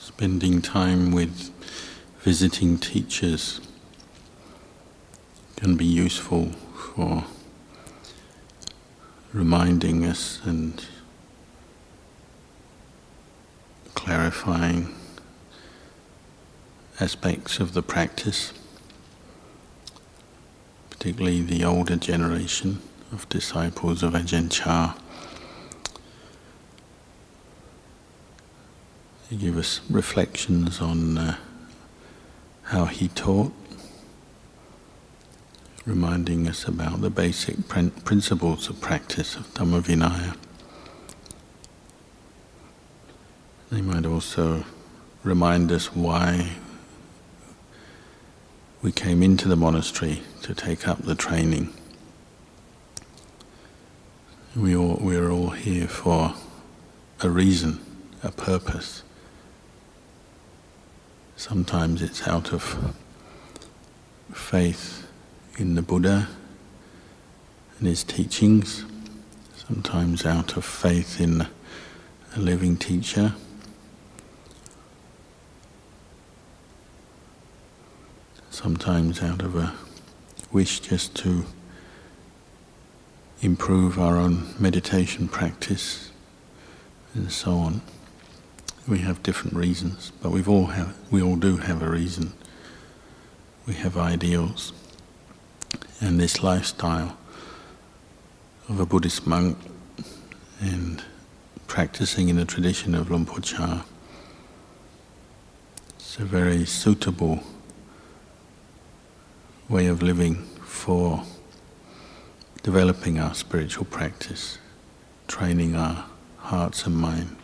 spending time with visiting teachers can be useful for reminding us and clarifying aspects of the practice, particularly the older generation of disciples of Ajahn Chah. They give us reflections on uh, how he taught, reminding us about the basic principles of practice of Dhamma Vinaya. They might also remind us why we came into the monastery to take up the training. We all, we're all here for a reason, a purpose. Sometimes it's out of faith in the Buddha and his teachings, sometimes out of faith in a living teacher. Sometimes out of a wish just to improve our own meditation practice and so on. We have different reasons, but we've all have we all do have a reason. We have ideals, and this lifestyle of a Buddhist monk and practicing in the tradition of Luang Por Chah. It's a very suitable way of living for developing our spiritual practice, training our hearts and mind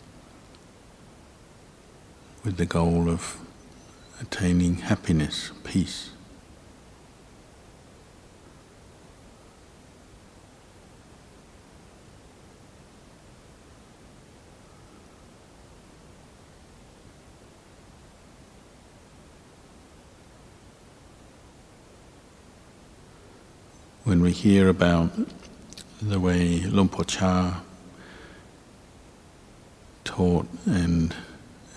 with the goal of attaining happiness, peace. When we hear about the way Luang Por Chah taught and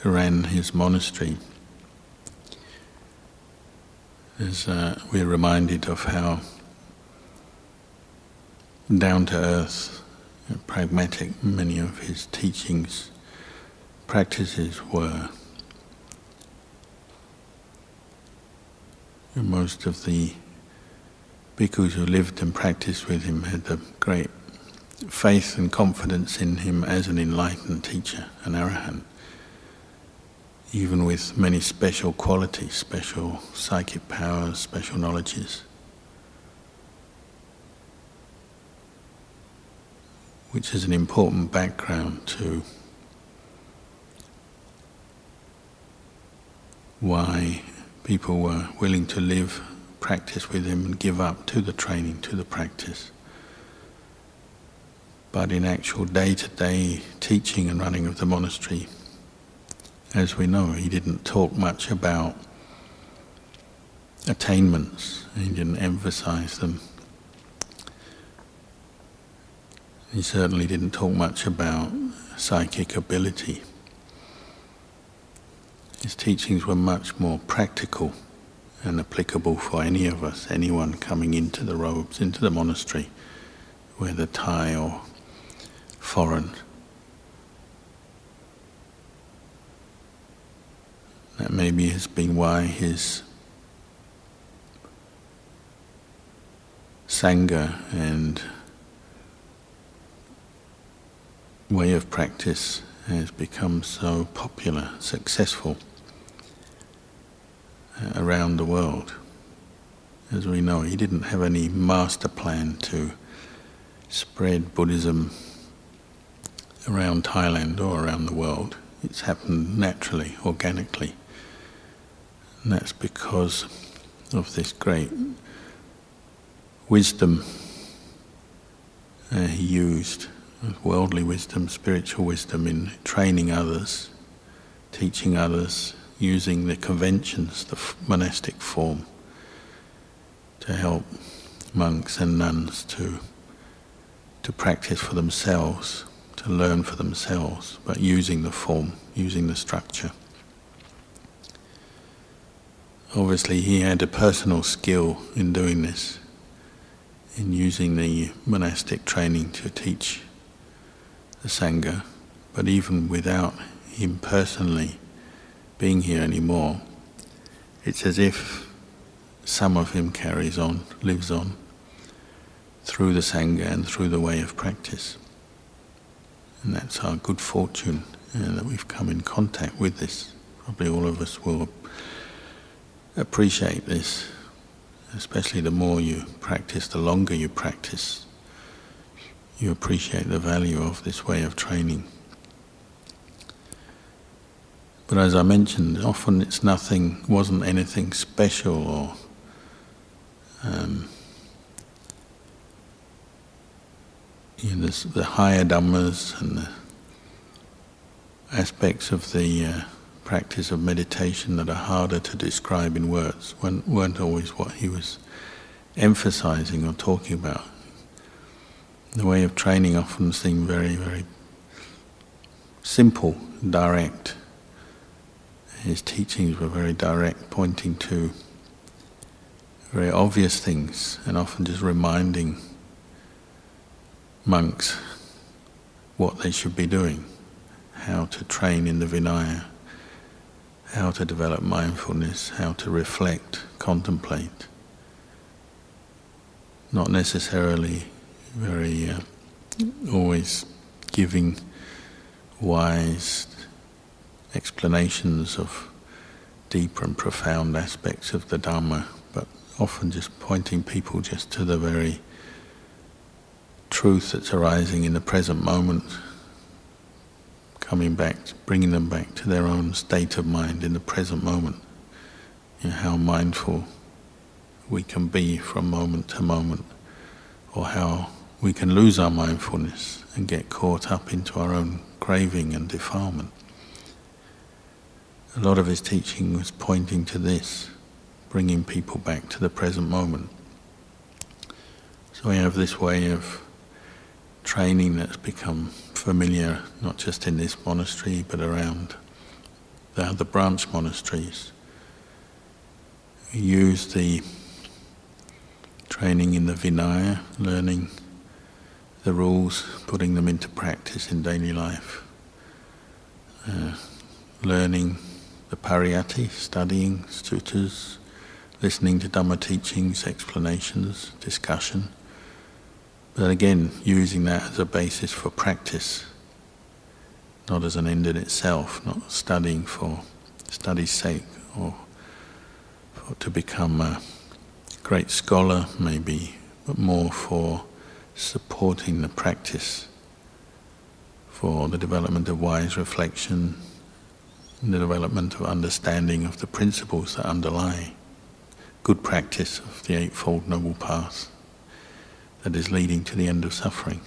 ran his monastery, uh, we're reminded of how down to earth, pragmatic many of his teachings, practices were. And most of the bhikkhus who lived and practiced with him had a great faith and confidence in him as an enlightened teacher, an arahant even with many special qualities, special psychic powers, special knowledges, which is an important background to why people were willing to live, practice with him, and give up to the training, to the practice. But in actual day to day teaching and running of the monastery, as we know, he didn't talk much about attainments, he didn't emphasize them. He certainly didn't talk much about psychic ability. His teachings were much more practical and applicable for any of us, anyone coming into the robes, into the monastery, whether Thai or foreign. That maybe has been why his Sangha and way of practice has become so popular, successful uh, around the world. As we know, he didn't have any master plan to spread Buddhism around Thailand or around the world. It's happened naturally, organically. And that's because of this great wisdom uh, he used, worldly wisdom, spiritual wisdom, in training others, teaching others, using the conventions, the monastic form, to help monks and nuns to to practice for themselves, to learn for themselves, but using the form, using the structure. Obviously he had a personal skill in doing this, in using the monastic training to teach the Sangha, but even without him personally being here anymore, it's as if some of him carries on, lives on, through the Sangha and through the way of practice. And that's our good fortune uh, that we've come in contact with this. Probably all of us will appreciate this, especially the more you practice, the longer you practice, you appreciate the value of this way of training. But as I mentioned, often it's nothing, wasn't anything special or um, you know, the higher dhammas and the aspects of the uh, practice of meditation that are harder to describe in words weren't, always what he was emphasizing or talking about. The way of training often seemed very, very simple, direct. His teachings were very direct, pointing to very obvious things and often just reminding monks what they should be doing, how to train in the Vinaya how to develop mindfulness, how to reflect, contemplate. Not necessarily very uh, always giving wise explanations of deeper and profound aspects of the Dharma, but often just pointing people just to the very truth that's arising in the present moment coming back, bringing them back to their own state of mind in the present moment. You know, how mindful we can be from moment to moment, or how we can lose our mindfulness and get caught up into our own craving and defilement. A lot of his teaching was pointing to this, bringing people back to the present moment. So we have this way of training that's become familiar not just in this monastery but around the other branch monasteries. We use the training in the Vinaya, learning the rules, putting them into practice in daily life, uh, learning the pariyatti, studying suttas, listening to Dhamma teachings, explanations, discussion but again, using that as a basis for practice, not as an end in itself, not studying for study's sake or for, to become a great scholar, maybe, but more for supporting the practice, for the development of wise reflection, and the development of understanding of the principles that underlie good practice of the Eightfold Noble Path that is leading to the end of suffering.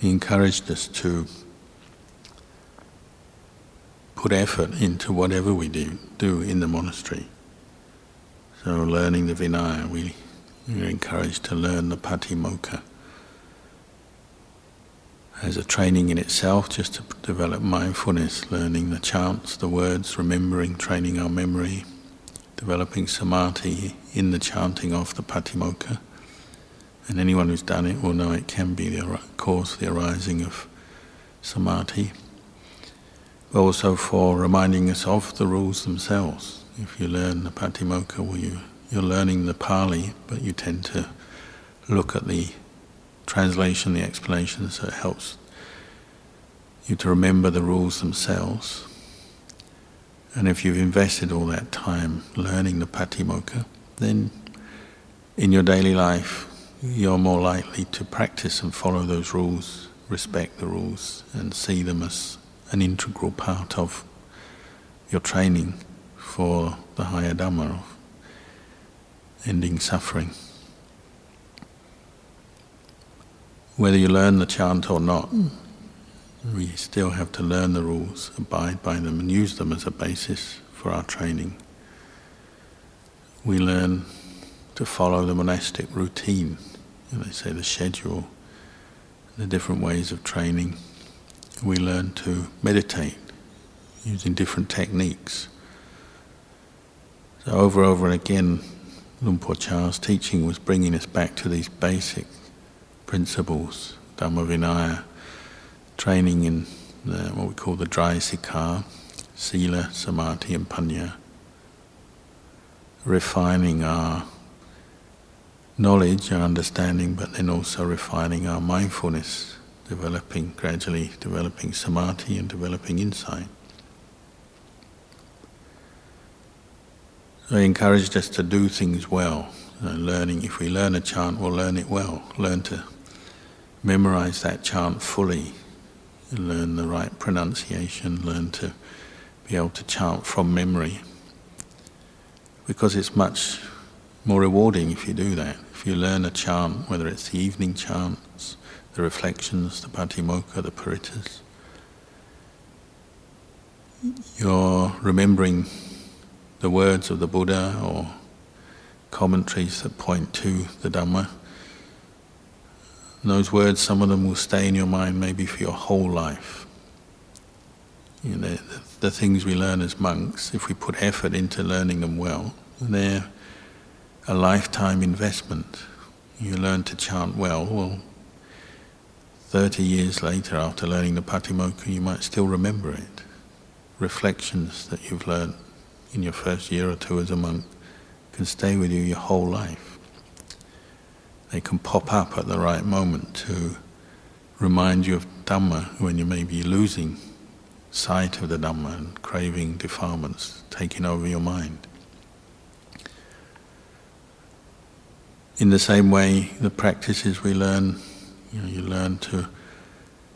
He encouraged us to put effort into whatever we do, do in the monastery. So, learning the Vinaya, we, are encouraged to learn the Patimokkha as a training in itself, just to develop mindfulness, learning the chants, the words, remembering, training our memory, developing samadhi in the chanting of the Patimokkha. And anyone who's done it will know it can be the cause the arising of samadhi. But also for reminding us of the rules themselves. If you learn the Patimokkha, well, you, you're learning the Pali, but you tend to look at the translation, the explanation, so it helps you to remember the rules themselves. And if you've invested all that time learning the Patimokkha, then in your daily life you're more likely to practice and follow those rules, respect the rules, and see them as an integral part of your training for the higher Dhamma of ending suffering. Whether you learn the chant or not, we still have to learn the rules, abide by them, and use them as a basis for our training. We learn to follow the monastic routine know, they say the schedule, the different ways of training. We learn to meditate using different techniques. So over and over and again, Luang Por Chah's teaching was bringing us back to these basic principles, Dhamma Vinaya, training in the, what we call the trai sikkha, sila, samadhi and panya, refining our knowledge, our understanding, but then also refining our mindfulness, developing, gradually developing samadhi and developing insight. They encouraged us to do things well. Uh, learning, if we learn a chant, we'll learn it well. Learn to memorize that chant fully. Learn the right pronunciation. Learn to be able to chant from memory. Because it's much more rewarding if you do that. If you learn a chant, whether it's the evening chants, the reflections, the patimokkha, the parittas, you're remembering the words of the Buddha or commentaries that point to the Dhamma. And those words, some of them will stay in your mind maybe for your whole life. You know, the, the things we learn as monks, if we put effort into learning them well, they're a lifetime investment. You learn to chant well, well, 30 years later, after learning the Patimokkha, you might still remember it. Reflections that you've learned in your first year or two as a monk can stay with you your whole life. They can pop up at the right moment to remind you of Dhamma when you may be losing sight of the Dhamma and craving defilements taking over your mind. In the same way, the practices we learn, you know, you learn to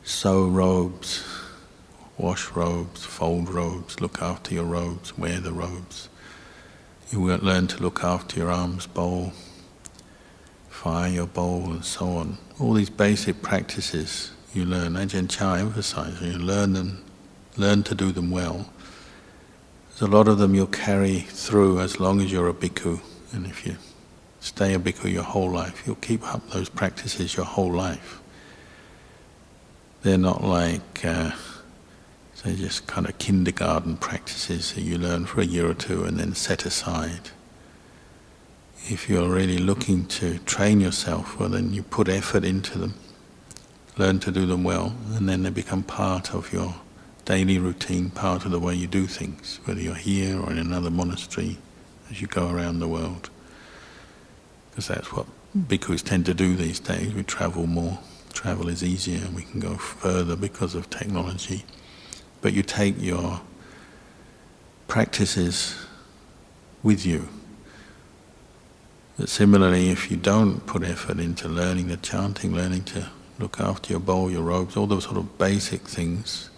sew robes, wash robes, fold robes, look after your robes, wear the robes. You learn to look after your alms bowl, fire your bowl, and so on. All these basic practices you learn. Ajahn Chah emphasizes, you learn them, learn to do them well. There's a lot of them you'll carry through as long as you're a bhikkhu, and if you stay a bhikkhu your whole life, you'll keep up those practices your whole life. They're not like uh, they're just kind of kindergarten practices that you learn for a year or two and then set aside. If you're really looking to train yourself, well, then you put effort into them, learn to do them well, and then they become part of your daily routine, part of the way you do things, whether you're here or in another monastery as you go around the world. Because that's what bhikkhus tend to do these days. We travel more, travel is easier, we can go further because of technology but you take your practices with you. Similarly, if you don't put effort into learning the chanting, learning to look after your bowl, your robes, all those sort of basic things,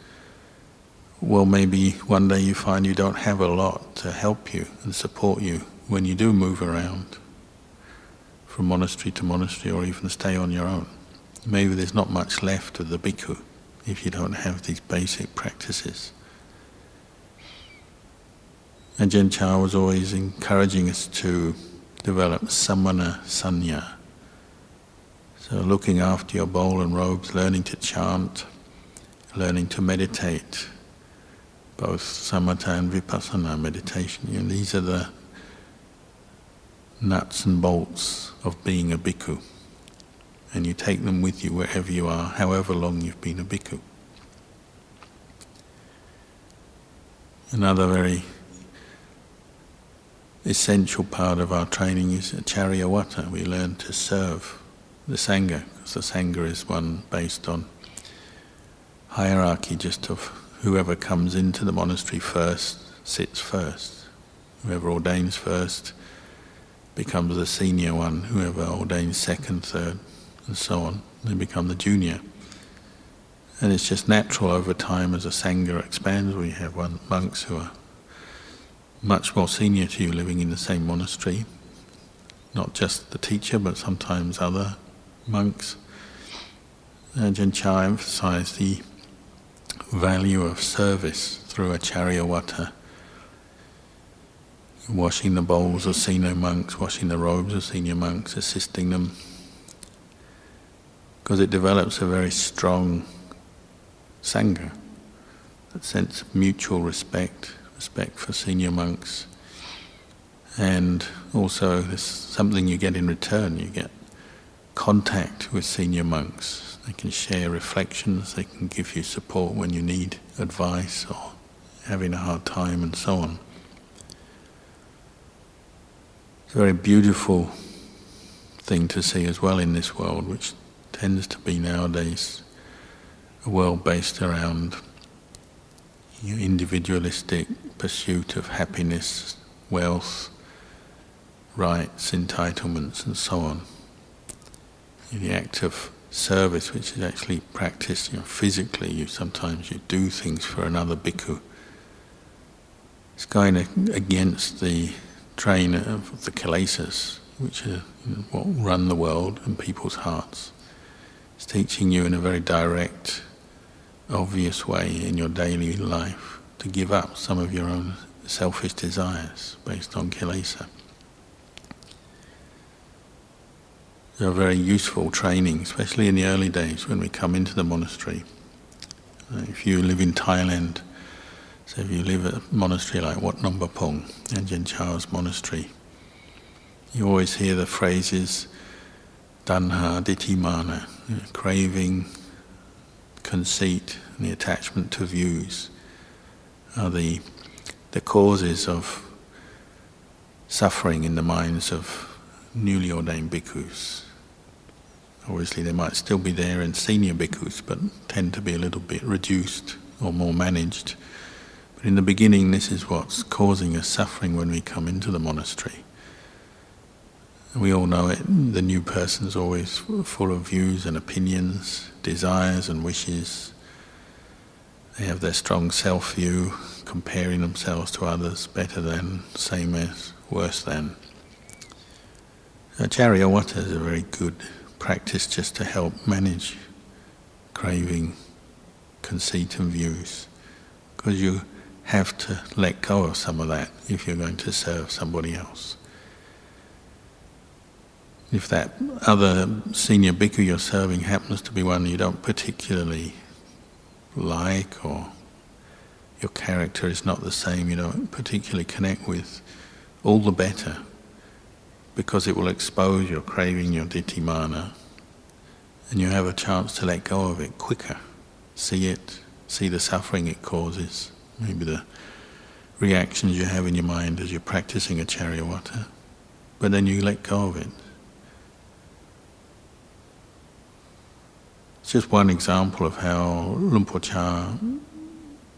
well, maybe one day you find you don't have a lot to help you and support you when you do move around from monastery to monastery or even stay on your own. Maybe there's not much left of the bhikkhu if you don't have these basic practices. Ajahn Chah was always encouraging us to develop samana sanya. So looking after your bowl and robes, learning to chant, learning to meditate, both samatha and vipassana meditation. You know, these are the nuts and bolts of being a bhikkhu and you take them with you wherever you are, however long you've been a bhikkhu. Another very essential part of our training is charyavata. We learn to serve the Sangha, because the Sangha is one based on hierarchy just of whoever comes into the monastery first sits first. Whoever ordains first becomes the senior one, whoever ordains second, third, and so on. They become the junior. And it's just natural over time as a Sangha expands. We have one, monks who are much more senior to you living in the same monastery. Not just the teacher, but sometimes other monks. Ajahn Chah emphasized the value of service through a charyavata. Washing the bowls of senior monks, washing the robes of senior monks, assisting them because it develops a very strong sangha, a sense of mutual respect, respect for senior monks, and also there's something you get in return. You get contact with senior monks. They can share reflections, they can give you support when you need advice or having a hard time, and so on. It's a very beautiful thing to see as well in this world, which tends to be nowadays a world based around individualistic pursuit of happiness, wealth, rights, entitlements, and so on. The act of service, which is actually practiced you know, physically, you sometimes you do things for another bhikkhu. It's going against the train of the kilesas, which are you know, what run the world and people's hearts. It's teaching you in a very direct, obvious way in your daily life to give up some of your own selfish desires based on kilesa. They're very useful training, especially in the early days when we come into the monastery. Uh, if you live in Thailand, so if you live at a monastery like Wat Nong Pong, Ajahn Chah's monastery, you always hear the phrases you know, craving, conceit, and the attachment to views are the, the causes of suffering in the minds of newly ordained bhikkhus. Obviously, they might still be there in senior bhikkhus, but tend to be a little bit reduced or more managed. But in the beginning, this is what's causing us suffering when we come into the monastery. We all know it, the new person's always full of views and opinions, desires and wishes. They have their strong self view, comparing themselves to others, better than, same as, worse than. Acharya-vata is a very good practice just to help manage craving, conceit, and views. Because you have to let go of some of that if you're going to serve somebody else. If that other senior bhikkhu you're serving happens to be one you don't particularly like, or your character is not the same, you don't particularly connect with, all the better because it will expose your craving, your ditthimana, and you have a chance to let go of it quicker. See it, see the suffering it causes, maybe the reactions you have in your mind as you're practicing Acharya-vata, but then you let go of it. It's just one example of how Luang Por Chah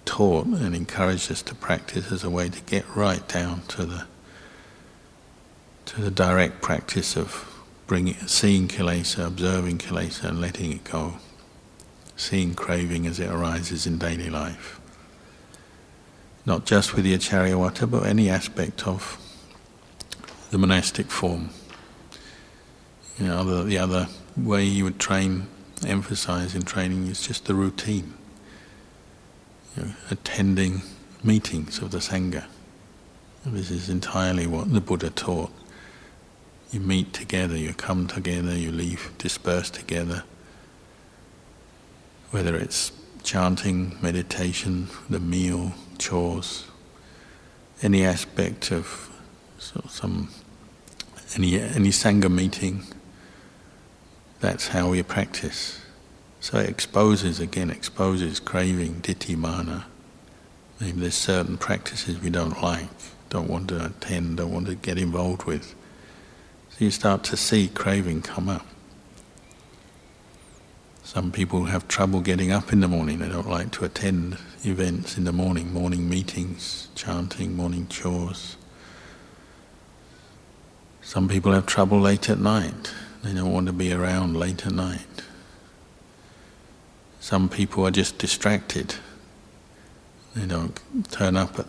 taught and encouraged us to practice as a way to get right down to the to the direct practice of bringing, seeing kilesa, observing kilesa, and letting it go, seeing craving as it arises in daily life. Not just with the Acharya-vata, but any aspect of the monastic form. You know, the, the other way you would train, emphasize in training is just the routine. You know, attending meetings of the Sangha. This is entirely what the Buddha taught you meet together, you come together, you leave dispersed together. Whether it's chanting, meditation, the meal, chores, any aspect of some any any sangha meeting. That's how we practice. So it exposes again, exposes craving, ditthimana. Maybe there's certain practices we don't like, don't want to attend, don't want to get involved with. So you start to see craving come up. Some people have trouble getting up in the morning. They don't like to attend events in the morning, morning meetings, chanting, morning chores. Some people have trouble late at night. They don't want to be around late at night. Some people are just distracted. They don't turn up at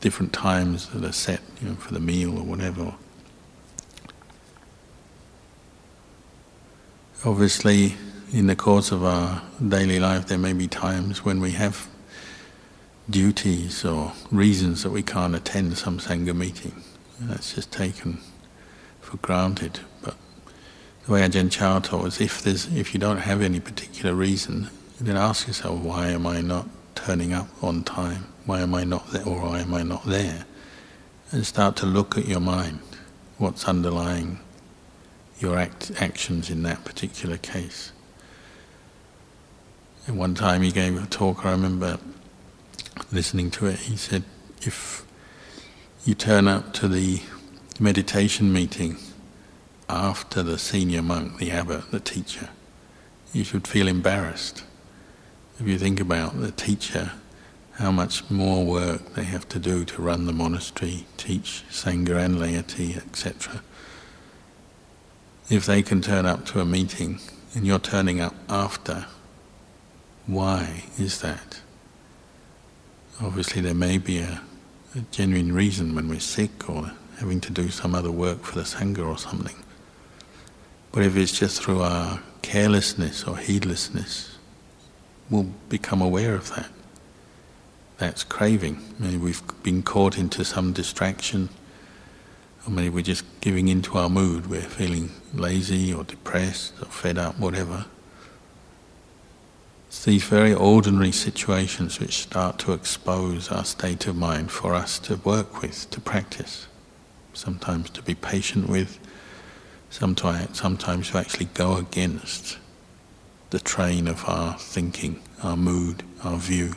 different times that are set you know, for the meal or whatever. Obviously, in the course of our daily life, there may be times when we have duties or reasons that we can't attend some Sangha meeting. That's just taken for granted. But the way Ajahn Chah taught is if there's if you don't have any particular reason, then ask yourself, why am I not turning up on time? Why am I not there or why am I not there? And start to look at your mind, what's underlying your act, actions in that particular case. And one time he gave a talk, I remember listening to it, he said, if you turn up to the meditation meeting after the senior monk, the abbot, the teacher, you should feel embarrassed. If you think about the teacher, how much more work they have to do to run the monastery, teach Sangha and laity, etc. If they can turn up to a meeting and you're turning up after, why is that? Obviously, there may be a, a genuine reason when we're sick or having to do some other work for the Sangha or something. But if it's just through our carelessness or heedlessness, we'll become aware of that. That's craving. Maybe we've been caught into some distraction, or maybe we're just giving into our mood. We're feeling lazy or depressed or fed up, whatever. It's these very ordinary situations which start to expose our state of mind for us to work with, to practice. Sometimes to be patient with, sometimes, sometimes to actually go against the train of our thinking, our mood, our view.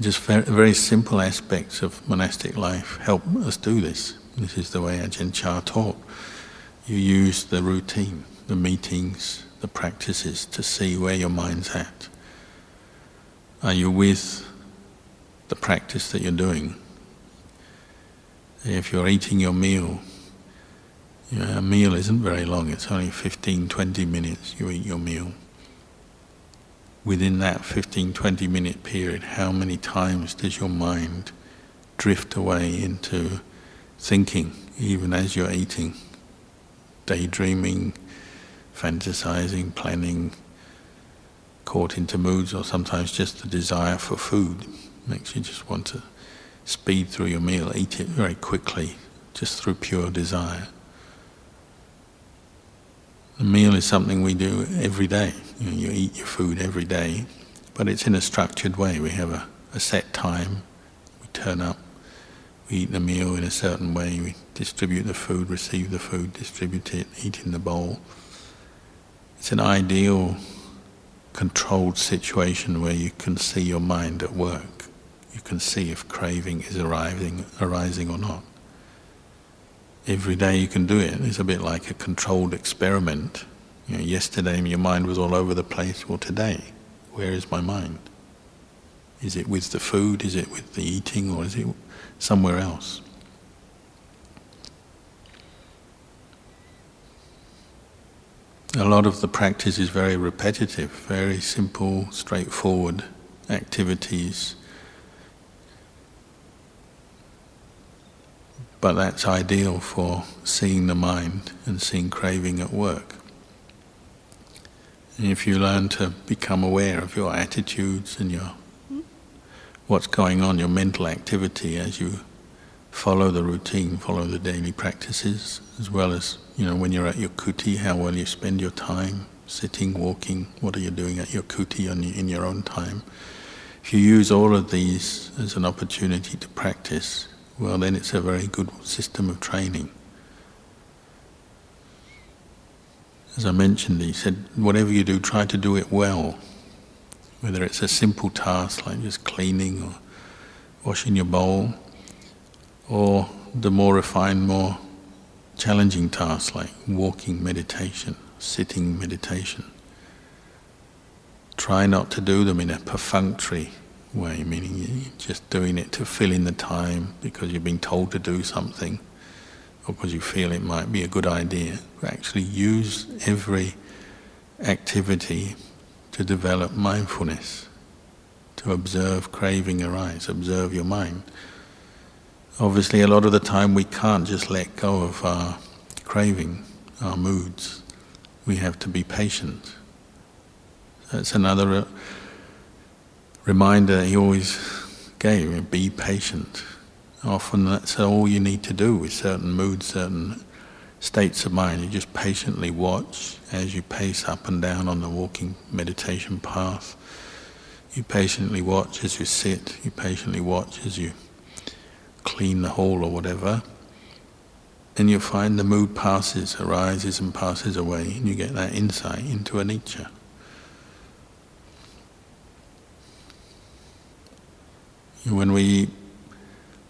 Just very, very simple aspects of monastic life help us do this. This is the way Ajahn Chah taught. You use the routine, the meetings, the practices to see where your mind's at. Are you with the practice that you're doing? If you're eating your meal, you a meal isn't very long, it's only 15, 20 minutes you eat your meal. Within that 15, 20 minute period, how many times does your mind drift away into thinking, even as you're eating, daydreaming, fantasizing, planning, caught into moods, or sometimes just the desire for food makes you just want to speed through your meal, eat it very quickly, just through pure desire. The meal is something we do every day. You, know, you eat your food every day, but it's in a structured way. We have a, a set time, we turn up, we eat the meal in a certain way, we distribute the food, receive the food, distribute it, eat in the bowl. It's an ideal, controlled situation where you can see your mind at work. Can see if craving is arising, arising or not every day you can do it. It's a bit like a controlled experiment. You know, yesterday your mind was all over the place. Well, today, where is my mind? Is it with the food? Is it with the eating? Or is it somewhere else? A lot of the practice is very repetitive, very simple, straightforward activities But that's ideal for seeing the mind and seeing craving at work. And if you learn to become aware of your attitudes and your what's going on, your mental activity as you follow the routine, follow the daily practices, as well as you know when you're at your kuti, how well you spend your time sitting, walking. What are you doing at your kuti in your own time? If you use all of these as an opportunity to practice, well, then it's a very good system of training. As I mentioned, he said, whatever you do, try to do it well. Whether it's a simple task like just cleaning or washing your bowl, or the more refined, more challenging tasks like walking meditation, sitting meditation. Try not to do them in a perfunctory way, meaning you're just doing it to fill in the time because you've been told to do something or because you feel it might be a good idea. But actually use every activity to develop mindfulness, to observe craving arise, observe your mind. Obviously, a lot of the time we can't just let go of our craving, our moods. We have to be patient. That's another uh, reminder he always gave be patient. Often that's all you need to do with certain moods, certain states of mind. You just patiently watch as you pace up and down on the walking meditation path. You patiently watch as you sit. You patiently watch as you clean the hall or whatever. And you find the mood passes, arises and passes away, and you get that insight into anicca. When we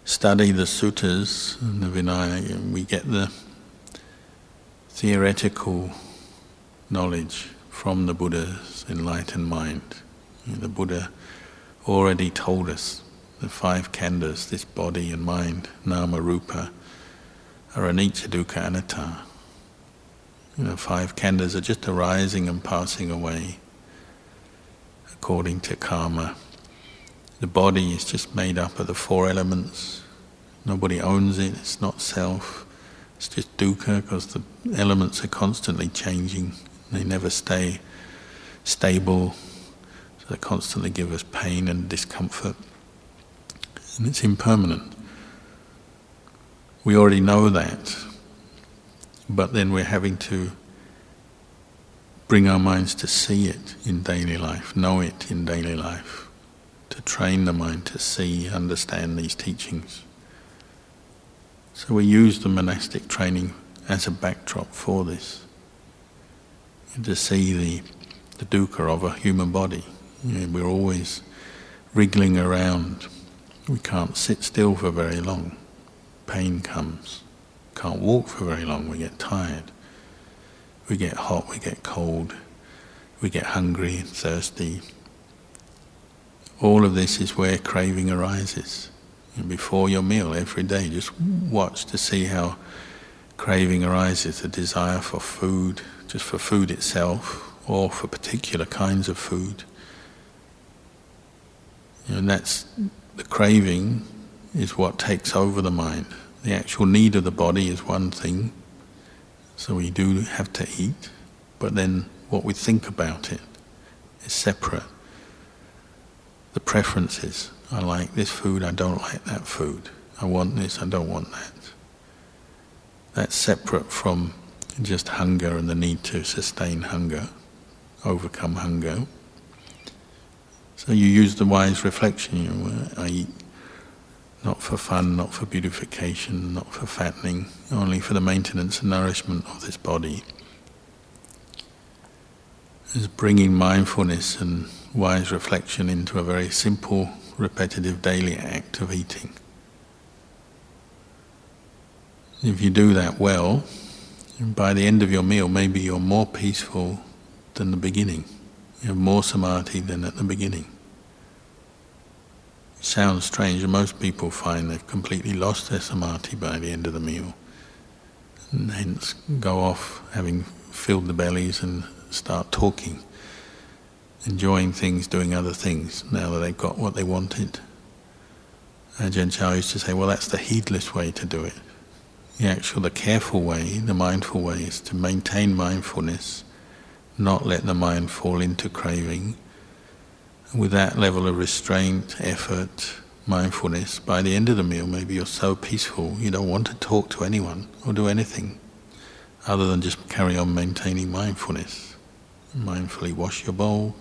study the suttas and the Vinaya, we get the theoretical knowledge from the Buddha's enlightened mind. The Buddha already told us the five khandhas, this body and mind, nama rupa, are anicca dukkha anatta. Know, five khandhas are just arising and passing away according to karma. The body is just made up of the four elements. Nobody owns it, it's not self. It's just dukkha because the elements are constantly changing. They never stay stable. So they constantly give us pain and discomfort. And it's impermanent. We already know that. But then we're having to bring our minds to see it in daily life, know it in daily life, to train the mind to see, understand these teachings. So we use the monastic training as a backdrop for this. To see the, the dukkha of a human body. You know, we're always wriggling around. We can't sit still for very long. Pain comes. Can't walk for very long. We get tired. We get hot, we get cold. We get hungry and thirsty. All of this is where craving arises before your meal every day. Just watch to see how craving arises, a desire for food, just for food itself, or for particular kinds of food. And that's the craving is what takes over the mind. The actual need of the body is one thing, so we do have to eat, but then what we think about it is separate. The preferences I like this food, I don't like that food. I want this, I don't want that. That's separate from just hunger and the need to sustain hunger, overcome hunger. So you use the wise reflection, you know, I eat not for fun, not for beautification, not for fattening, only for the maintenance and nourishment of this body. Is bringing mindfulness and wise reflection into a very simple repetitive daily act of eating. If you do that well, by the end of your meal, maybe you're more peaceful than the beginning. You have more samadhi than at the beginning. It sounds strange, and most people find they've completely lost their samadhi by the end of the meal, and hence go off having filled the bellies and start talking enjoying things, doing other things, now that they've got what they wanted. Ajahn Chah used to say, well, that's the heedless way to do it. The actual, the careful way, the mindful way is to maintain mindfulness, not let the mind fall into craving. With that level of restraint, effort, mindfulness, by the end of the meal, maybe you're so peaceful you don't want to talk to anyone or do anything other than just carry on maintaining mindfulness mindfully wash your bowl,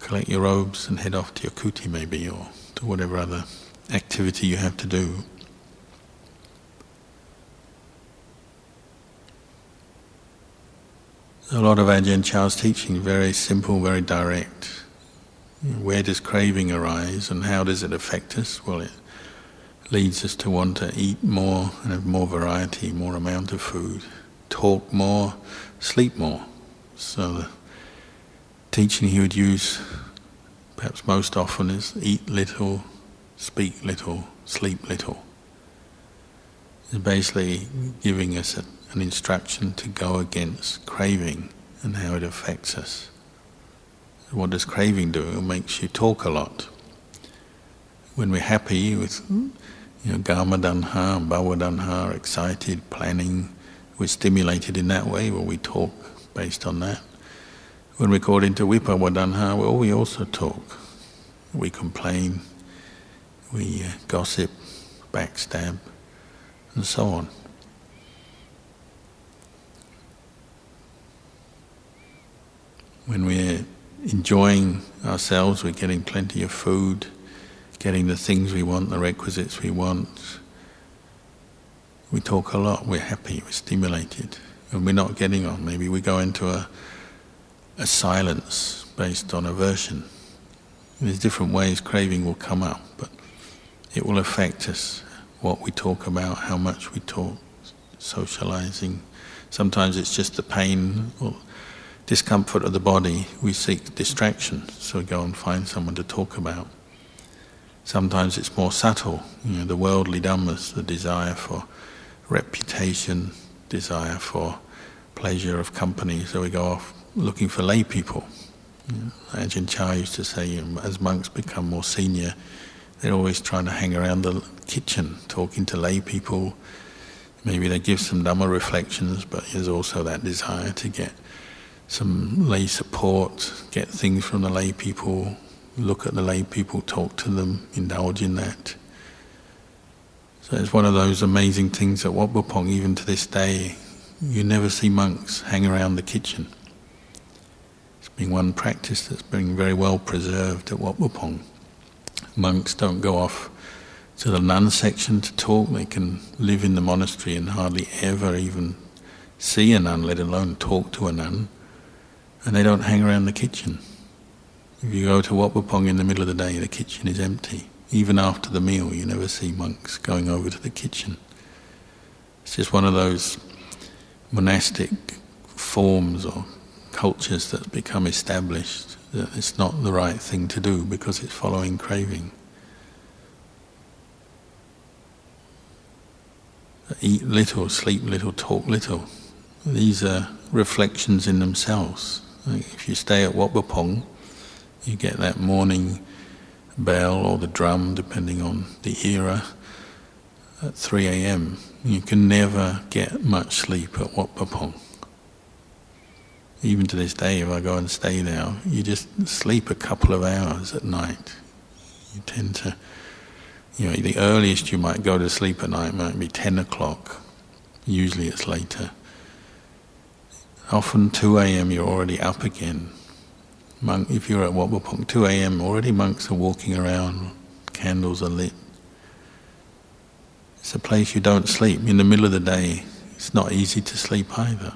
collect your robes, and head off to your kuti maybe, or to whatever other activity you have to do. A lot of Ajahn Chah's teaching very simple, very direct. Where does craving arise and how does it affect us? Well, it leads us to want to eat more and have more variety, more amount of food, talk more, sleep more. So the teaching he would use perhaps most often is eat little, speak little, sleep little. It's basically giving us a, an instruction to go against craving and how it affects us. What does craving do? It makes you talk a lot. When we're happy with you know, Kama tanha, Bhava tanha, excited, planning, we're stimulated in that way where we talk based on that. When we call into Vibhava tanha, well, we also talk. We complain, we uh, gossip, backstab, and so on. When we're enjoying ourselves, we're getting plenty of food, getting the things we want, the requisites we want. We talk a lot, we're happy, we're stimulated. And we're not getting on, maybe we go into a, a silence based on aversion. There's different ways craving will come up, but it will affect us, what we talk about, how much we talk, socializing. Sometimes it's just the pain or discomfort of the body. We seek distraction, so we go and find someone to talk about. Sometimes it's more subtle, you know, the worldly dhammas, the desire for reputation, desire for pleasure of company, so we go off looking for lay people. Know, Ajahn Chah used to say, as monks become more senior, they're always trying to hang around the kitchen, talking to lay people. Maybe they give some Dhamma reflections, but there's also that desire to get some lay support, get things from the lay people, look at the lay people, talk to them, indulge in that. So it's one of those amazing things at Wat Pah even to this day, you never see monks hang around the kitchen. It's been one practice that's been very well preserved at Wat Pah Monks don't go off to the nun section to talk, they can live in the monastery and hardly ever even see a nun, let alone talk to a nun, and they don't hang around the kitchen. If you go to Wat Pah in the middle of the day, the kitchen is empty. Even after the meal, you never see monks going over to the kitchen. It's just one of those monastic forms or cultures that become established that it's not the right thing to do because it's following craving. Eat little, sleep little, talk little. These are reflections in themselves. If you stay at Wat Pah Pong, you get that morning bell or the drum, depending on the era, at 3 a.m. You can never get much sleep at Wat Pah Pong. Even to this day, if I go and stay there, you just sleep a couple of hours at night. You tend to, you know, the earliest you might go to sleep at night might be 10 o'clock. Usually it's later. Often 2 a.m. you're already up again. Monk, if you're at Wat Pah 2 a.m. already monks are walking around, candles are lit. It's a place you don't sleep. In the middle of the day, it's not easy to sleep either.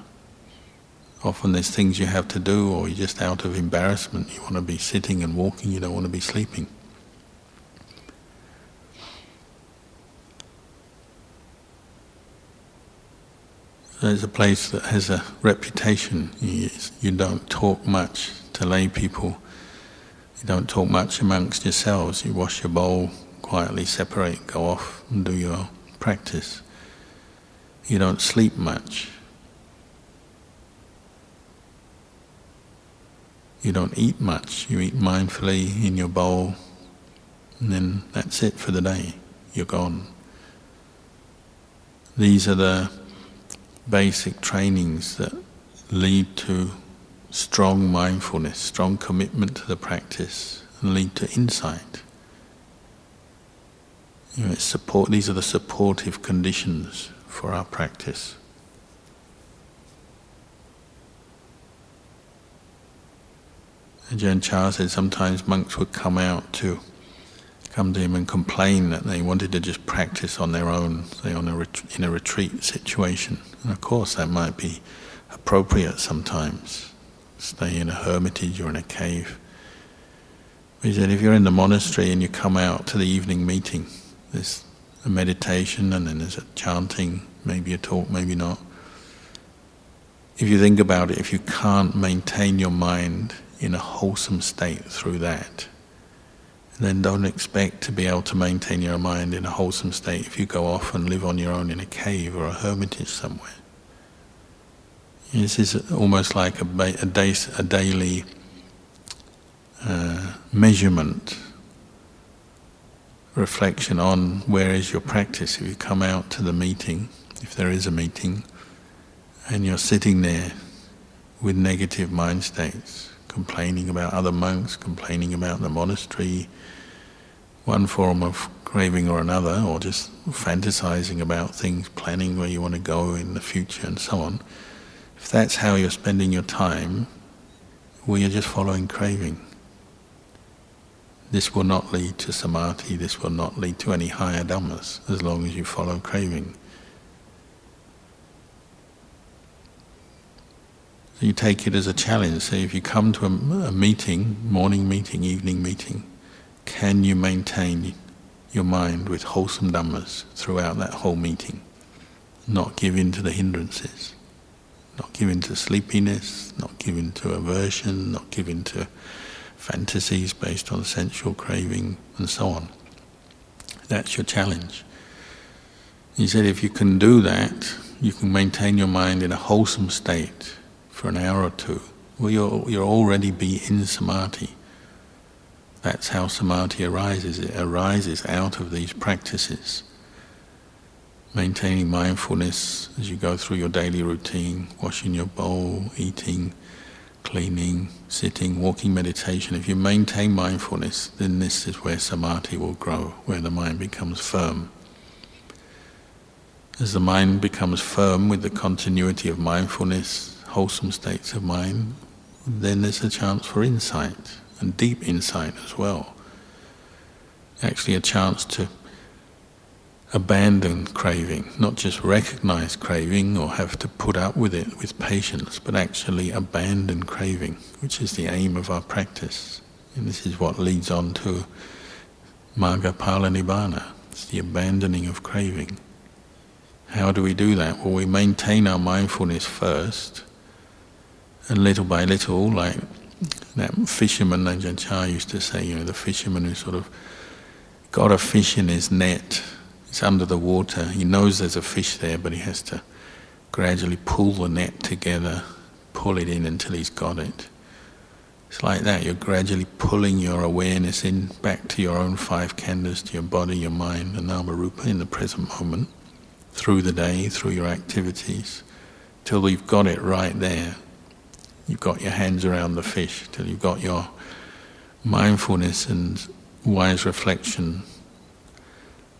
Often there's things you have to do, or you're just out of embarrassment. You want to be sitting and walking, you don't want to be sleeping. It's a place that has a reputation. You don't talk much to lay people. You don't talk much amongst yourselves. You wash your bowl quietly, separate, go off and do your practice. You don't sleep much. You don't eat much. You eat mindfully in your bowl, and then that's it for the day. You're gone. These are the basic trainings that lead to strong mindfulness, strong commitment to the practice, and lead to insight. You know, support, these are the supportive conditions for our practice. Ajahn Chah said sometimes monks would come out to come to him and complain that they wanted to just practice on their own, say on a ret- in a retreat situation. And of course, that might be appropriate sometimes. Stay in a hermitage or in a cave. He said, if you're in the monastery and you come out to the evening meeting, there's a meditation and then there's a chanting, maybe a talk, maybe not. If you think about it, if you can't maintain your mind in a wholesome state through that, then don't expect to be able to maintain your mind in a wholesome state if you go off and live on your own in a cave or a hermitage somewhere. This is almost like a, a, a daily uh, measurement, reflection on where is your practice. If you come out to the meeting, if there is a meeting, and you're sitting there with negative mind states, complaining about other monks, complaining about the monastery, one form of craving or another, or just fantasizing about things, planning where you want to go in the future and so on, if that's how you're spending your time, we are just following craving. This will not lead to samadhi, this will not lead to any higher dhammas as long as you follow craving. So you take it as a challenge. So if you come to a, a meeting, morning meeting, evening meeting, can you maintain your mind with wholesome dhammas throughout that whole meeting? Not give in to the hindrances, not give in to sleepiness, not give in to aversion, not give in to fantasies based on sensual craving, and so on. That's your challenge. He said if you can do that, you can maintain your mind in a wholesome state for an hour or two. Well, you'll, you'll already be in samadhi. That's how samadhi arises. It arises out of these practices. Maintaining mindfulness as you go through your daily routine, washing your bowl, eating, cleaning, sitting, walking meditation, if you maintain mindfulness, then this is where samadhi will grow, where the mind becomes firm. As the mind becomes firm with the continuity of mindfulness, wholesome states of mind, then there's a chance for insight, and deep insight as well. Actually, a chance to abandon craving, not just recognize craving or have to put up with it with patience, but actually abandon craving, which is the aim of our practice. And this is what leads on to Magga Phala Nibbana. It's the abandoning of craving. How do we do that? Well, we maintain our mindfulness first, and little by little, like that fisherman Ajahn Chah used to say, you know, the fisherman who sort of got a fish in his net it's under the water. He knows there's a fish there, but he has to gradually pull the net together, pull it in until he's got it. It's like that. You're gradually pulling your awareness in back to your own five khandhas, to your body, your mind, and nama rupa in the present moment, through the day, through your activities, till you've got it right there. You've got your hands around the fish, till you've got your mindfulness and wise reflection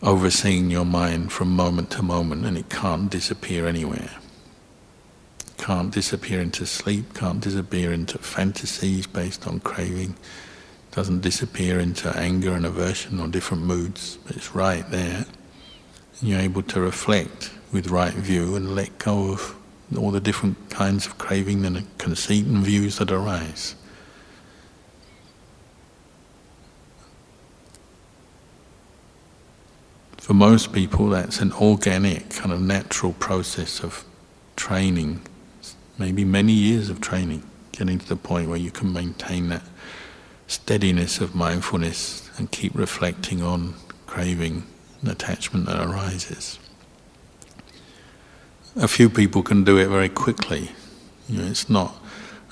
overseeing your mind from moment to moment and it can't disappear anywhere. Can't disappear into sleep, can't disappear into fantasies based on craving, doesn't disappear into anger and aversion or different moods, but it's right there. And you're able to reflect with right view and let go of all the different kinds of craving and conceit and views that arise. For most people, that's an organic, kind of natural process of training, maybe many years of training, getting to the point where you can maintain that steadiness of mindfulness and keep reflecting on craving and attachment that arises. A few people can do it very quickly. You know, it's not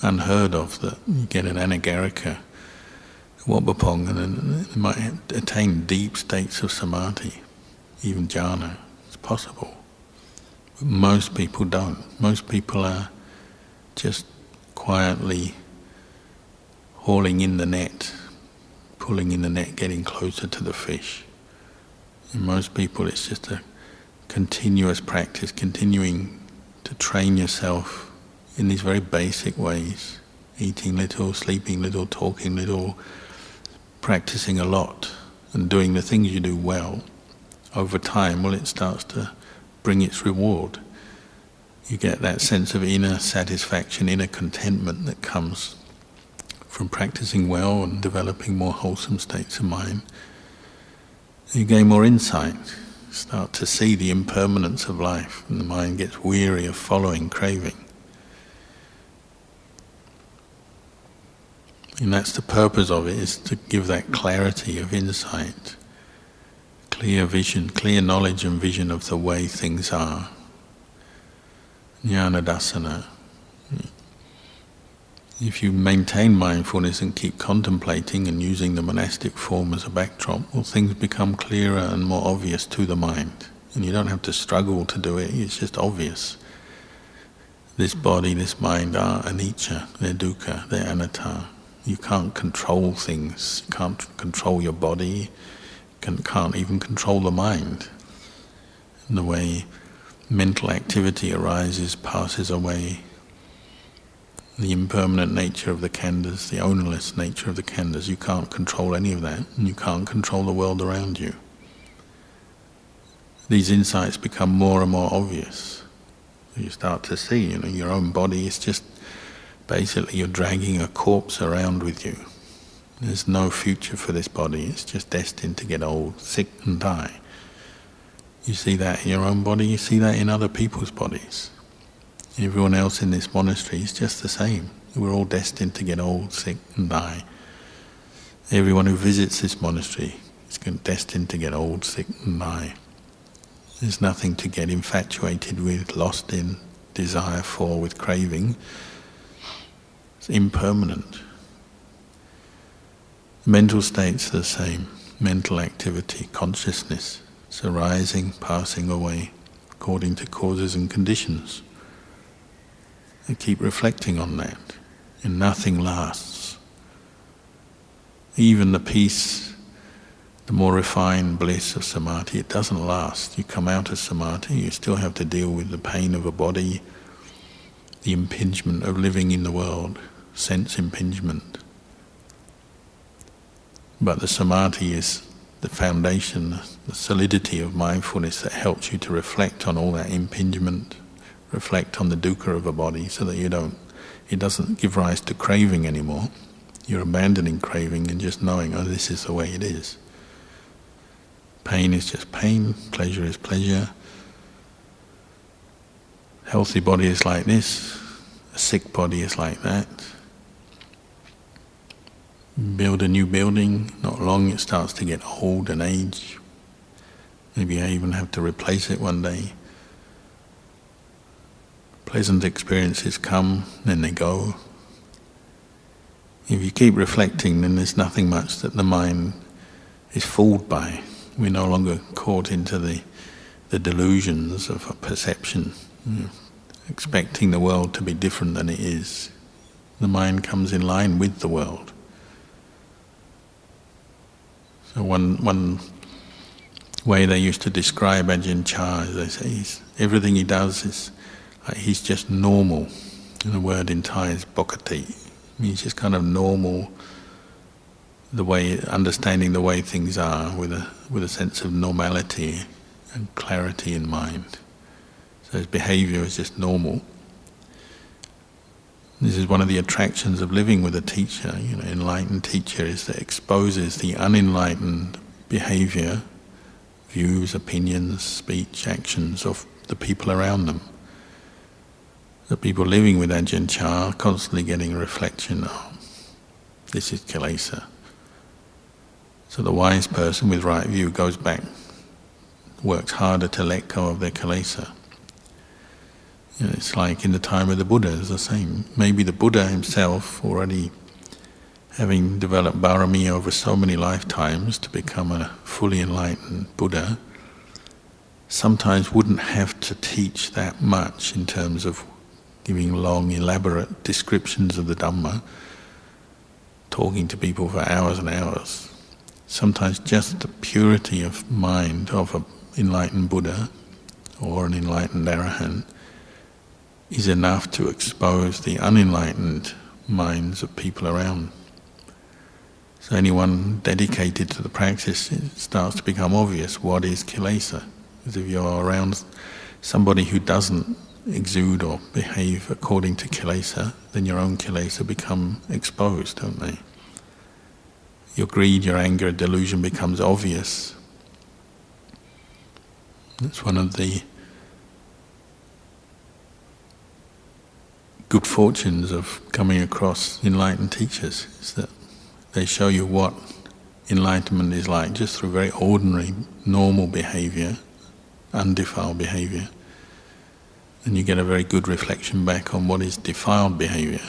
unheard of that you get an anagarika, Wat Pah Pong, and they might attain deep states of samadhi even jhana. It's possible. But most people don't. Most people are just quietly hauling in the net, pulling in the net, getting closer to the fish. In most people, it's just a continuous practice, continuing to train yourself in these very basic ways eating little, sleeping little, talking little, practicing a lot, and doing the things you do well over time, well, it starts to bring its reward. You get that sense of inner satisfaction, inner contentment that comes from practicing well and developing more wholesome states of mind. You gain more insight, start to see the impermanence of life, and the mind gets weary of following craving. And that's the purpose of it, is to give that clarity of insight clear vision, clear knowledge and vision of the way things are. Jnana dasana. If you maintain mindfulness and keep contemplating and using the monastic form as a backdrop, well, things become clearer and more obvious to the mind. And you don't have to struggle to do it, it's just obvious. This body, this mind are anicca, they're dukkha, they're anatta. You can't control things, you can't control your body, can, can't even control the mind. And the way mental activity arises, passes away. the impermanent nature of the khandhas, the ownerless nature of the khandhas. You can't control any of that, and you can't control the world around you. These insights become more and more obvious. You start to see, you know, your own body is just basically you're dragging a corpse around with you. There's no future for this body, it's just destined to get old, sick, and die. You see that in your own body, you see that in other people's bodies. Everyone else in this monastery is just the same. We're all destined to get old, sick, and die. Everyone who visits this monastery is destined to get old, sick, and die. There's nothing to get infatuated with, lost in, desire for, with craving. It's impermanent. Mental states are the same. Mental activity, consciousness, it's arising, passing away, according to causes and conditions. And keep reflecting on that, and nothing lasts. Even the peace, the more refined bliss of samadhi, it doesn't last. You come out of samadhi, you still have to deal with the pain of a body, the impingement of living in the world, sense impingement. But the samadhi is the foundation, the solidity of mindfulness that helps you to reflect on all that impingement, reflect on the dukkha of a body so that you don't, it doesn't give rise to craving anymore. You're abandoning craving and just knowing, oh, this is the way it is. Pain is just pain, pleasure is pleasure. Healthy body is like this, a sick body is like that build a new building, not long it starts to get old and age. Maybe I even have to replace it one day. Pleasant experiences come, then they go. If you keep reflecting, then there's nothing much that the mind is fooled by. We're no longer caught into the, the delusions of perception, you know, expecting the world to be different than it is. The mind comes in line with the world. So one one way they used to describe Ajahn Chah is they say everything he does is like he's just normal. And the word in Thai is bokati. He's just kind of normal, the way understanding the way things are with a with a sense of normality and clarity in mind. So his behaviour is just normal. This is one of the attractions of living with a teacher, you know, enlightened teacher, is that exposes the unenlightened behavior, views, opinions, speech, actions of the people around them. The people living with Ajahn Chah are constantly getting a reflection, oh, this is kilesa. So the wise person with right view goes back, works harder to let go of their kilesa. You know, it's like in the time of the Buddha, it's the same. Maybe the Buddha himself, already having developed barami over so many lifetimes to become a fully enlightened Buddha, sometimes wouldn't have to teach that much in terms of giving long, elaborate descriptions of the Dhamma, talking to people for hours and hours. Sometimes just the purity of mind of an enlightened Buddha or an enlightened Arahant is enough to expose the unenlightened minds of people around. So anyone dedicated to the practice, it starts to become obvious what is kilesa. Because if you're around somebody who doesn't exude or behave according to kilesa, then your own kilesa become exposed, don't they? Your greed, your anger, delusion becomes obvious. That's one of the good fortunes of coming across enlightened teachers is that they show you what enlightenment is like just through very ordinary, normal behavior, undefiled behavior. And you get a very good reflection back on what is defiled behavior.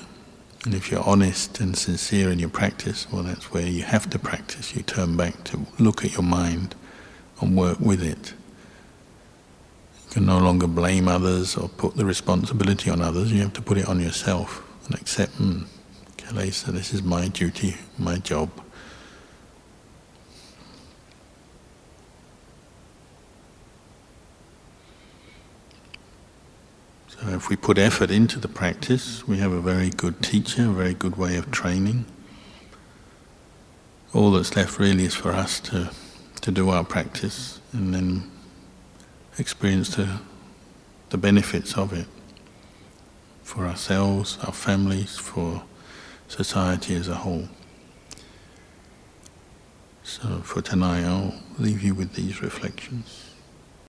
And if you're honest and sincere in your practice, well, that's where you have to practice. You turn back to look at your mind and work with it can no longer blame others or put the responsibility on others. You have to put it on yourself and accept, mm, Kilesa, this is my duty, my job. So if we put effort into the practice, we have a very good teacher, a very good way of training. All that's left really is for us to, to do our practice and then experience the, the benefits of it for ourselves, our families, for society as a whole. So for tonight, I'll leave you with these reflections.